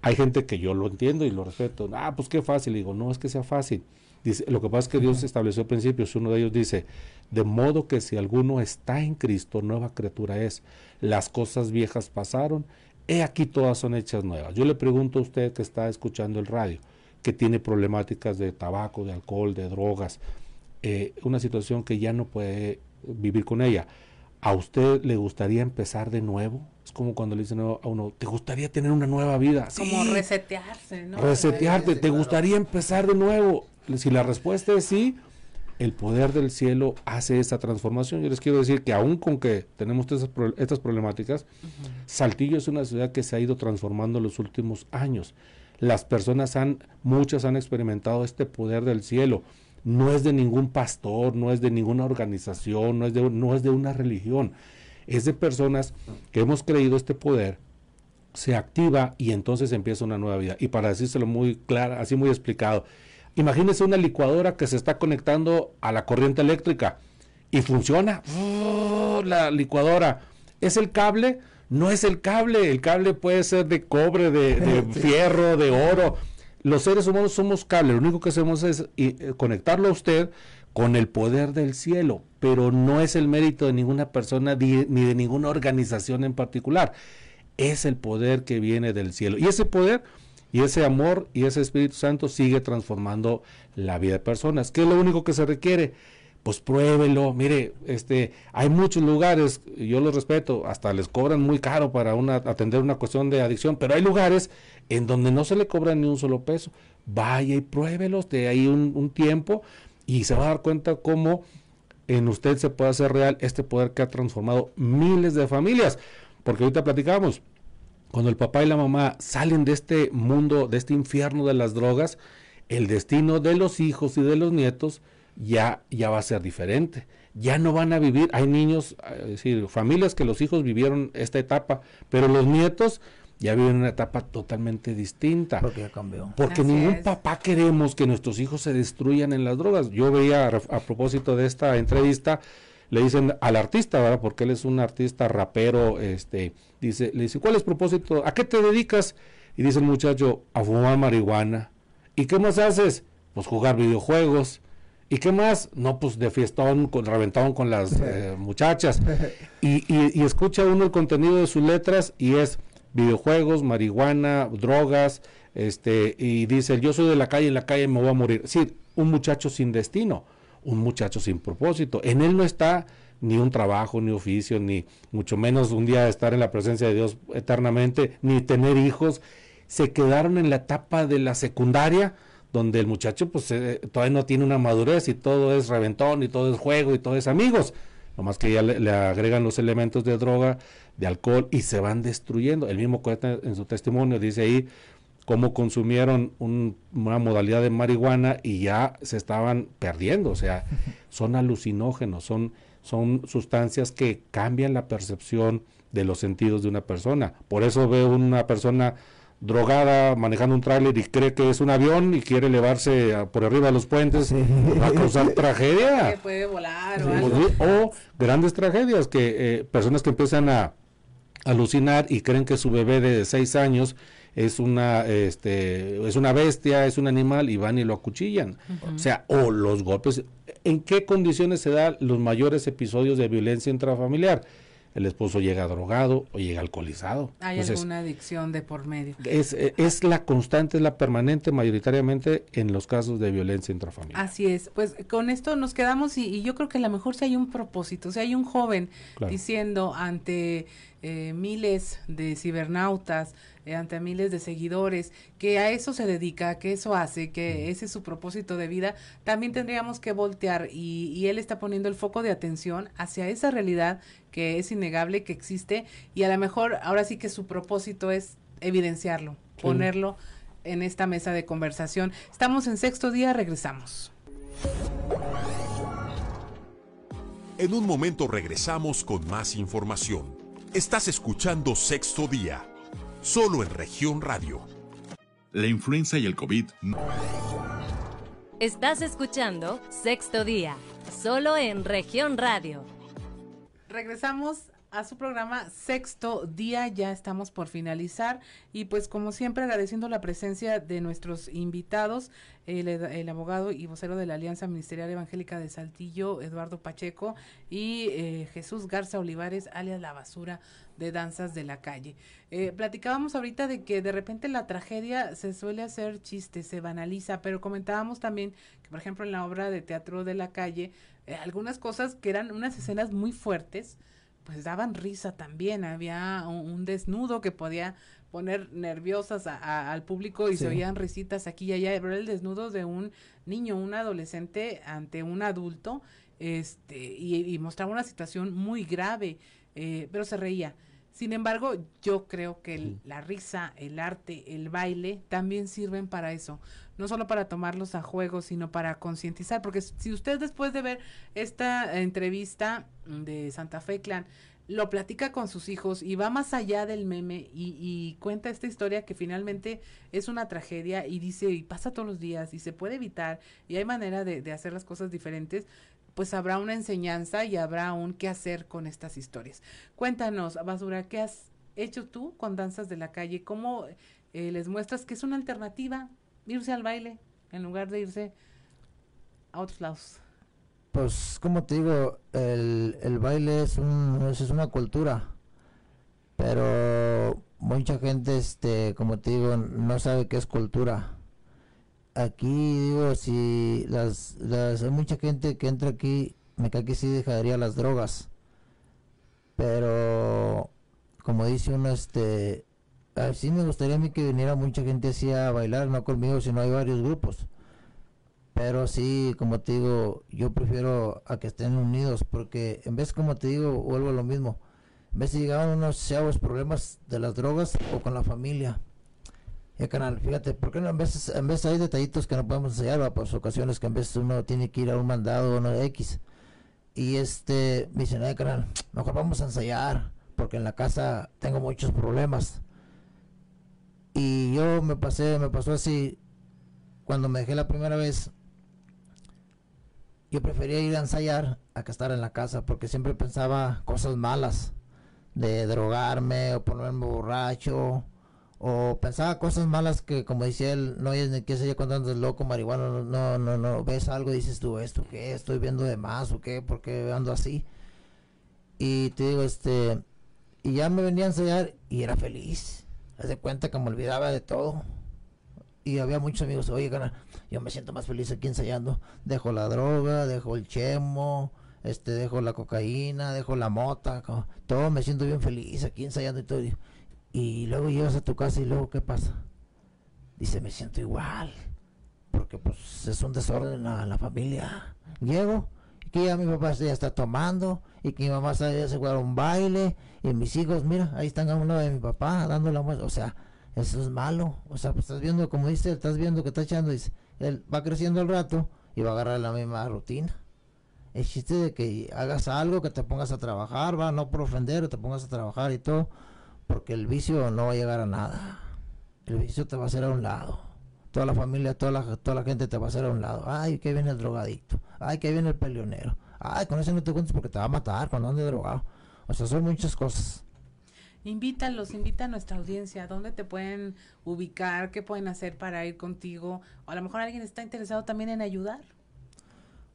Hay gente que yo lo entiendo y lo respeto. Ah, pues qué fácil. digo, no es que sea fácil Dice, lo que pasa es que Dios estableció principios. Uno de ellos dice, de modo que si alguno está en Cristo, nueva criatura es. Las cosas viejas pasaron, he aquí todas son hechas nuevas. Yo le pregunto a usted que está escuchando el radio, que tiene problemáticas de tabaco, de alcohol, de drogas, eh, una situación que ya no puede vivir con ella. ¿A usted le gustaría empezar de nuevo? Es como cuando le dicen a uno, ¿te gustaría tener una nueva vida? Como resetearse, ¿no? Resetearte, ¿te gustaría empezar de nuevo? Si la respuesta es sí, el poder del cielo hace esa transformación. Yo les quiero decir que aún con que tenemos estas, problemáticas, Saltillo es una ciudad que se ha ido transformando en los últimos años. Las personas han, muchas han experimentado este poder del cielo. No es de ningún pastor, no es de ninguna organización, no es de, no es de una religión. Es de personas que hemos creído este poder, se activa y entonces empieza una nueva vida. Y para decírselo muy claro, así muy explicado, Imagínese una licuadora que se está conectando a la corriente eléctrica y funciona. ¡Oh! la licuadora. ¿Es el cable? No es el cable. El cable puede ser de cobre, de, <laughs> fierro, de oro. Los seres humanos somos cable. Lo único que hacemos es eh, conectarlo a usted con el poder del cielo. Pero no es el mérito de ninguna persona ni de ninguna organización en particular. Es el poder que viene del cielo. Y ese poder y ese amor y ese Espíritu Santo sigue transformando la vida de personas. ¿Qué es lo único que se requiere? Pues pruébelo. Mire, este, hay muchos lugares, yo los respeto, hasta les cobran muy caro para una, atender una cuestión de adicción, pero hay lugares en donde no se le cobra ni un solo peso. Vaya y pruébelos de ahí un, un tiempo Y se va a dar cuenta cómo en usted se puede hacer real este poder que ha transformado miles de familias. Porque ahorita platicamos, cuando el papá y la mamá salen de este mundo, de este infierno de las drogas, el destino de los hijos y de los nietos ya, ya va a ser diferente. Ya no van a vivir, hay niños, es decir, familias que los hijos vivieron esta etapa, pero los nietos ya viven una etapa totalmente distinta. Porque ya cambió. Porque Así ningún es. papá queremos que nuestros hijos se destruyan en las drogas. Yo veía a, a propósito de esta entrevista, le dicen al artista, ¿verdad? Porque él es un artista rapero, este, dice, le dice, ¿cuál es el propósito? ¿A qué te dedicas? Y dice el muchacho, a fumar marihuana. ¿Y qué más haces? Pues jugar videojuegos. ¿Y qué más? No, pues de fiestón, con reventón con las eh, muchachas. <laughs> Y, y- y escucha uno el contenido de sus letras y es videojuegos, marihuana, drogas, este, y dice, yo soy de la calle, en la calle me voy a morir. Sí, un muchacho sin destino, un muchacho sin propósito. En él no está ni un trabajo, ni oficio, ni mucho menos un día estar en la presencia de Dios eternamente, ni tener hijos. Se quedaron en la etapa de la secundaria, donde el muchacho pues eh, todavía no tiene una madurez y todo es reventón y todo es juego y todo es amigos. Nomás que ya le, agregan los elementos de droga, de alcohol y se van destruyendo. El mismo cuenta en su testimonio, dice ahí cómo consumieron un- una modalidad de marihuana y ya se estaban perdiendo. O sea, <laughs> son alucinógenos, son, son sustancias que cambian la percepción de los sentidos de una persona. Por eso veo una persona drogada manejando un tráiler y cree que es un avión y quiere elevarse a- por arriba de los puentes, va a causar <laughs> tragedia. Que puede volar o Pues algo. o grandes tragedias que eh, personas que empiezan a alucinar y creen que su bebé de seis años es una este es una bestia es un animal y van y lo acuchillan. O sea o los golpes. En qué condiciones se dan los mayores episodios de violencia intrafamiliar el esposo llega drogado o llega alcoholizado. Hay Entonces, alguna adicción de por medio. es, es la constante es la permanente mayoritariamente en los casos de violencia intrafamiliar. Así es, pues con esto nos quedamos y, y yo creo que a lo mejor si hay un propósito, si hay un joven Claro. diciendo ante eh, miles de cibernautas, eh, ante miles de seguidores, que a eso se dedica, que eso hace, que ese es su propósito de vida, también tendríamos que voltear y, y él está poniendo el foco de atención hacia esa realidad que es innegable, que existe y a lo mejor ahora sí que su propósito es evidenciarlo, Sí. ponerlo en esta mesa de conversación. Estamos en sexto día, regresamos. En un momento regresamos con más información. Estás escuchando Sexto Día, solo en región radio. La influenza y el COVID no. Estás escuchando Sexto Día, solo en región radio. Regresamos a su programa Sexto Día, ya estamos por finalizar y pues como siempre agradeciendo la presencia de nuestros invitados, el, el abogado y vocero de la Alianza Ministerial Evangélica de Saltillo, Eduardo Pacheco, y eh, Jesús Garza Olivares, alias La Basura de Danzas de la Calle. Eh, platicábamos ahorita de que de repente la tragedia se suele hacer chiste, se banaliza, pero comentábamos también que por ejemplo en la obra de teatro de la calle, eh, algunas cosas que eran unas escenas muy fuertes, pues daban risa también. Había un, un desnudo que podía poner nerviosas a- a- al público y se oían risitas aquí y allá. Pero era el desnudo de un niño, un adolescente ante un adulto, este, y, y mostraba una situación muy grave, eh, pero se reía. Sin embargo, yo creo que el- la risa, el arte, el baile también sirven para eso. No solo para tomarlos a juego, sino para concientizar. Porque si usted después de ver esta entrevista de Santa Fe Clan lo platica con sus hijos y va más allá del meme y, cuenta esta historia que finalmente es una tragedia y dice, y pasa todos los días y se puede evitar y hay manera de, de hacer las cosas diferentes, pues habrá una enseñanza y habrá un qué hacer con estas historias. Cuéntanos, Basura, ¿qué has hecho tú con Danzas de la Calle? ¿Cómo eh, les muestras que es una alternativa irse al baile en lugar de irse a otros lados? Pues, como te digo, el, el baile es, un, es una cultura, pero mucha gente, este, como te digo, no sabe qué es cultura. Aquí, digo, si las, las, hay mucha gente que entra aquí, me cae que sí dejaría las drogas, pero, como dice uno, este, sí me gustaría a mí que viniera mucha gente así a bailar, no conmigo, sino hay varios grupos Pero sí, como te digo, yo prefiero a que estén unidos porque en vez, como te digo, vuelvo a lo mismo. En vez de llegar a unos chavos problemas de las drogas o con la familia. Ya, canal, fíjate, ¿por qué no en vez, en vez hay detallitos que no podemos enseñar, va, por ocasiones que en vez uno tiene que ir a un mandado o no X. Y este, me dicen, ay, canal, mejor vamos a ensayar, porque en la casa tengo muchos problemas. Y yo me pasé, me pasó así, cuando me dejé la primera vez, yo prefería ir a ensayar a que estar en la casa, porque siempre pensaba cosas malas, de drogarme o ponerme borracho, o pensaba cosas malas que, como decía él, no es ni qué sé yo cuando andas loco, marihuana, no, no, no, ves algo y dices tú, ¿esto qué? ¿Estoy viendo de más o qué? ¿Por qué ando así? Y te digo, este, y ya me venía a ensayar y era feliz. Haz de cuenta que me olvidaba de todo. Y había muchos amigos, oye, gana, yo me siento más feliz aquí ensayando. Dejo la droga, dejo el chemo, este, dejo la cocaína, dejo la mota, todo me siento bien feliz aquí ensayando y todo. Y luego llegas a tu casa y luego, ¿qué pasa? Dice, me siento igual. Porque pues es un desorden la, la familia. Llego, que ya mi papá ya está tomando, y que mi mamá ya se a un baile, y mis hijos, mira, ahí están a uno de mi papá dando la muestra. O sea, eso es malo. O sea, pues estás viendo, como dice, estás viendo que está echando, dice, él va creciendo al rato y va a agarrar la misma rutina. El chiste de que hagas algo, que te pongas a trabajar, va, no por ofender, te pongas a trabajar y todo, porque el vicio no va a llegar a nada. El vicio te va a hacer a un lado. Toda la familia, toda la, toda la gente te va a hacer a un lado. Ay, que viene el drogadicto. Ay, que viene el peleonero. Ay, con ese no te cuentes porque te va a matar cuando ande drogado. O sea, son muchas cosas. Invítalos, invita a nuestra audiencia, ¿dónde te pueden ubicar? ¿Qué pueden hacer para ir contigo? O a lo mejor alguien está interesado también en ayudar.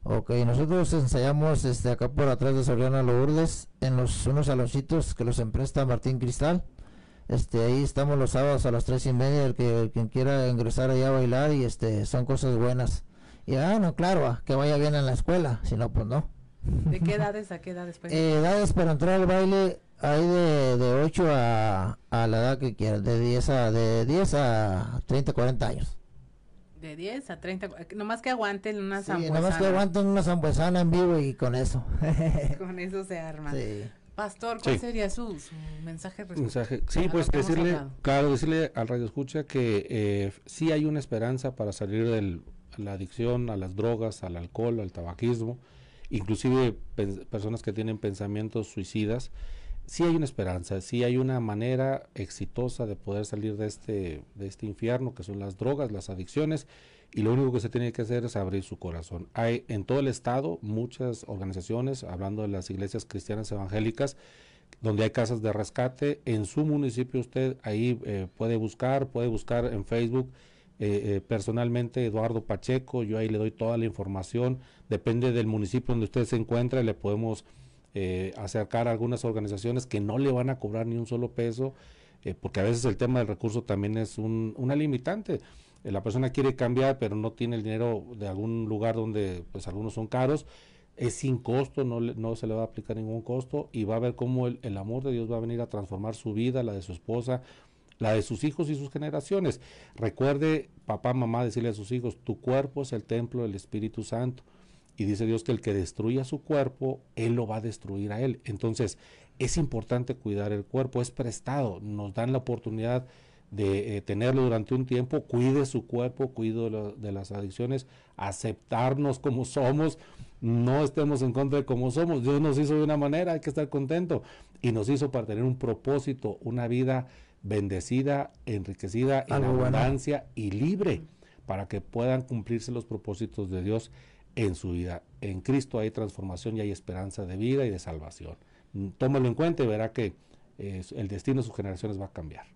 Ok, nosotros ensayamos este, acá por atrás de Soriana Lourdes, en los unos saloncitos que los empresta Martín Cristal. Este, ahí estamos los sábados a las tres y media, el que el quien quiera ingresar allá a bailar y este, son cosas buenas. Y ah, no, claro, ah, que vaya bien en la escuela, si no, pues no. ¿De qué edades a qué edades? Eh, edades para entrar al baile hay de, de 8 a, a la edad que quieras, de 10 a, de 10 a 30, 40 años. De 10 a 30, eh, nomás que aguanten una Sí, nada más que zambuesana. aguanten una zambuesana en vivo y con eso. <laughs> Con eso se arma. sí. Pastor, ¿cuál Sí. sería su, su mensaje? respecto Mensaje. Sí, pues decirle, hablado? claro, decirle al radio escucha que eh, sí hay una esperanza para salir de la adicción a las drogas, al alcohol, al tabaquismo, inclusive personas que tienen pensamientos suicidas. Sí hay una esperanza, sí hay una manera exitosa de poder salir de este, de este infierno que son las drogas, las adicciones, y lo único que se tiene que hacer es abrir su corazón. Hay en todo el estado muchas organizaciones, hablando de las iglesias cristianas evangélicas, donde hay casas de rescate. En su municipio usted ahí eh, puede buscar, puede buscar en Facebook eh, eh, personalmente Eduardo Pacheco, yo ahí le doy toda la información, depende del municipio donde usted se encuentra, le podemos eh, acercar a algunas organizaciones que no le van a cobrar ni un solo peso, eh, porque a veces el tema del recurso también es un, una limitante. Eh, la persona quiere cambiar, pero no tiene el dinero de algún lugar donde pues algunos son caros, es sin costo, no, le- no se le va a aplicar ningún costo y va a ver cómo el, el amor de Dios va a venir a transformar su vida, la de su esposa, la de sus hijos y sus generaciones. Recuerde, papá, mamá, decirle a sus hijos, tu cuerpo es el templo del Espíritu Santo. Y dice Dios que el que destruya su cuerpo, Él lo va a destruir a Él. Entonces, es importante cuidar el cuerpo, es prestado, nos dan la oportunidad de eh, tenerlo durante un tiempo, cuide su cuerpo, cuide de, lo- de las adicciones, aceptarnos como somos, no estemos en contra de cómo somos. Dios nos hizo de una manera, hay que estar contento. Y nos hizo para tener un propósito, una vida bendecida, enriquecida, en bueno. abundancia y libre, para que puedan cumplirse los propósitos de Dios en su vida. En Cristo hay transformación y hay esperanza de vida y de salvación. Mm, Tómalo en cuenta y verá que eh, el destino de sus generaciones va a cambiar.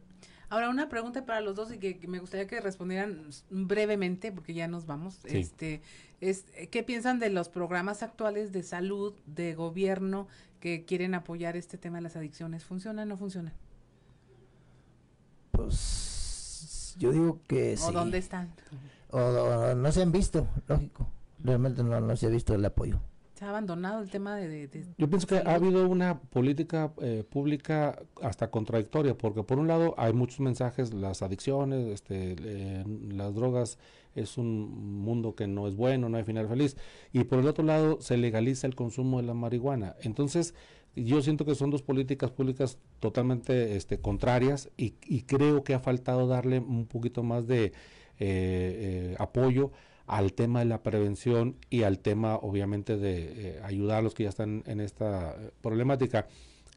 Ahora, una pregunta para los dos y que, que me gustaría que respondieran brevemente, porque ya nos vamos. Sí. Este, es, eh, ¿Qué piensan de los programas actuales de salud, de gobierno, que quieren apoyar este tema de las adicciones? ¿Funcionan o no funcionan? Pues yo digo que sí. ¿O dónde están? O, o no se han visto, lógico. Realmente no, no se ha visto el apoyo. se ha abandonado el tema de... de- Yo pienso que ha habido una política eh, pública hasta contradictoria, porque por un lado hay muchos mensajes, las adicciones, este, eh, las drogas es un mundo que no es bueno, no hay final feliz, y por el otro lado se legaliza el consumo de la marihuana. Entonces, yo siento que son dos políticas públicas totalmente este, contrarias y, y creo que ha faltado darle un poquito más de eh, eh, apoyo al tema de la prevención y al tema obviamente de eh, ayudar a los que ya están en esta eh, problemática.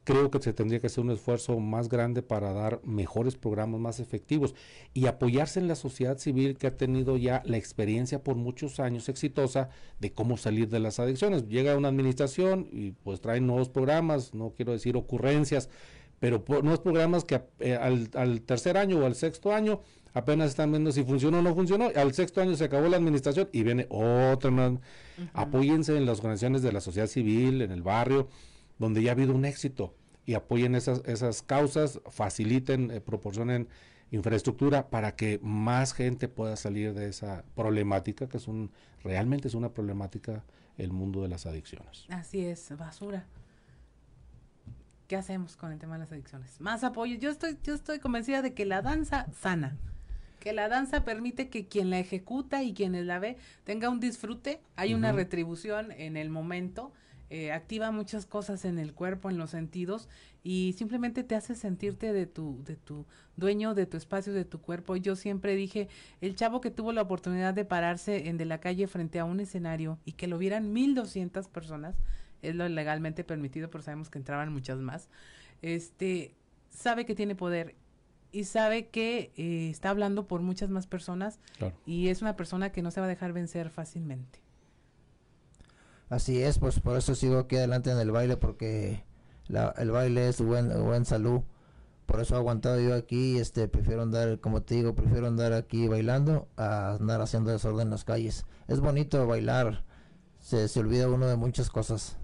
Creo que se tendría que hacer un esfuerzo más grande para dar mejores programas más efectivos y apoyarse en la sociedad civil que ha tenido ya la experiencia por muchos años exitosa de cómo salir de las adicciones. Llega una administración y pues traen nuevos programas, no quiero decir ocurrencias, pero nuevos programas que eh, al tercer año o al sexto año apenas están viendo si funcionó o no funcionó. Al sexto año se acabó la administración y viene otra. más. Apóyense en las organizaciones de la sociedad civil, en el barrio, donde ya ha habido un éxito y apoyen esas, esas causas, faciliten, eh, proporcionen infraestructura para que más gente pueda salir de esa problemática, que es un, realmente es una problemática el mundo de las adicciones. Así es, basura. ¿Qué hacemos con el tema de las adicciones? Más apoyo. Yo estoy, yo estoy convencida de que la danza sana, que la danza permite que quien la ejecuta y quienes la ve tenga un disfrute, hay una retribución en el momento, eh, activa muchas cosas en el cuerpo, en los sentidos y simplemente te hace sentirte de tu, de tu dueño, de tu espacio, de tu cuerpo. Yo siempre dije, el chavo que tuvo la oportunidad de pararse en de la calle frente a un escenario y que lo vieran 1200 personas, es lo legalmente permitido, pero sabemos que entraban muchas más. Este sabe que tiene poder y sabe que eh, está hablando por muchas más personas Claro. y es una persona que no se va a dejar vencer fácilmente. Así es, pues por eso sigo aquí adelante en el baile, porque la- el baile es buen, buen salud. Por eso he aguantado yo aquí, este, prefiero andar, como te digo, prefiero andar aquí bailando a andar haciendo desorden en las calles. Es bonito bailar, se, se olvida uno de muchas cosas.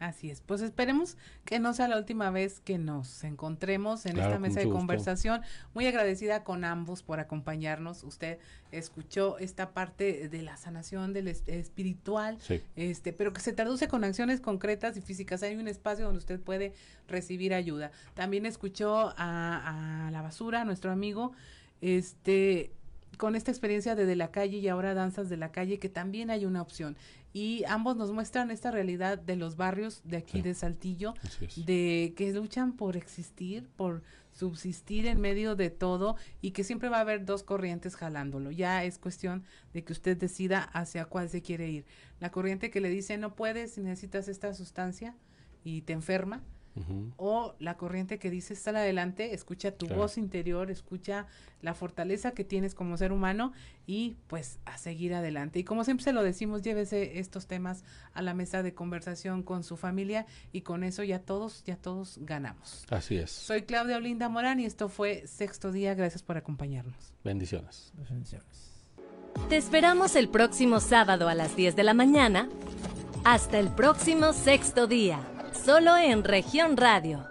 Así es. Pues esperemos que no sea la última vez que nos encontremos en Claro, esta mesa de gusto. conversación. Muy agradecida con ambos por acompañarnos. Usted escuchó esta parte de la sanación del es- espiritual, Sí. este, pero que se traduce con acciones concretas y físicas. Hay un espacio donde usted puede recibir ayuda. También escuchó a, a la basura, nuestro amigo, este, con esta experiencia de de la calle y ahora danzas de la calle, que también hay una opción. Y ambos nos muestran esta realidad de los barrios de aquí Sí. de Saltillo, de que luchan por existir, por subsistir en medio de todo y que siempre va a haber dos corrientes jalándolo. Ya es cuestión de que usted decida hacia cuál se quiere ir. La corriente que le dice no puedes si necesitas esta sustancia y te enferma, O la corriente que dice sal adelante, escucha tu Claro. voz interior, escucha la fortaleza que tienes como ser humano y pues a seguir adelante. Y como siempre se lo decimos, llévese estos temas a la mesa de conversación con su familia y con eso ya todos, ya todos ganamos. Así es. Soy Claudia Olinda Morán y esto fue Sexto Día. Gracias por acompañarnos. Bendiciones. Te esperamos el próximo sábado a las 10 de la mañana. Hasta el próximo sexto día, solo en región radio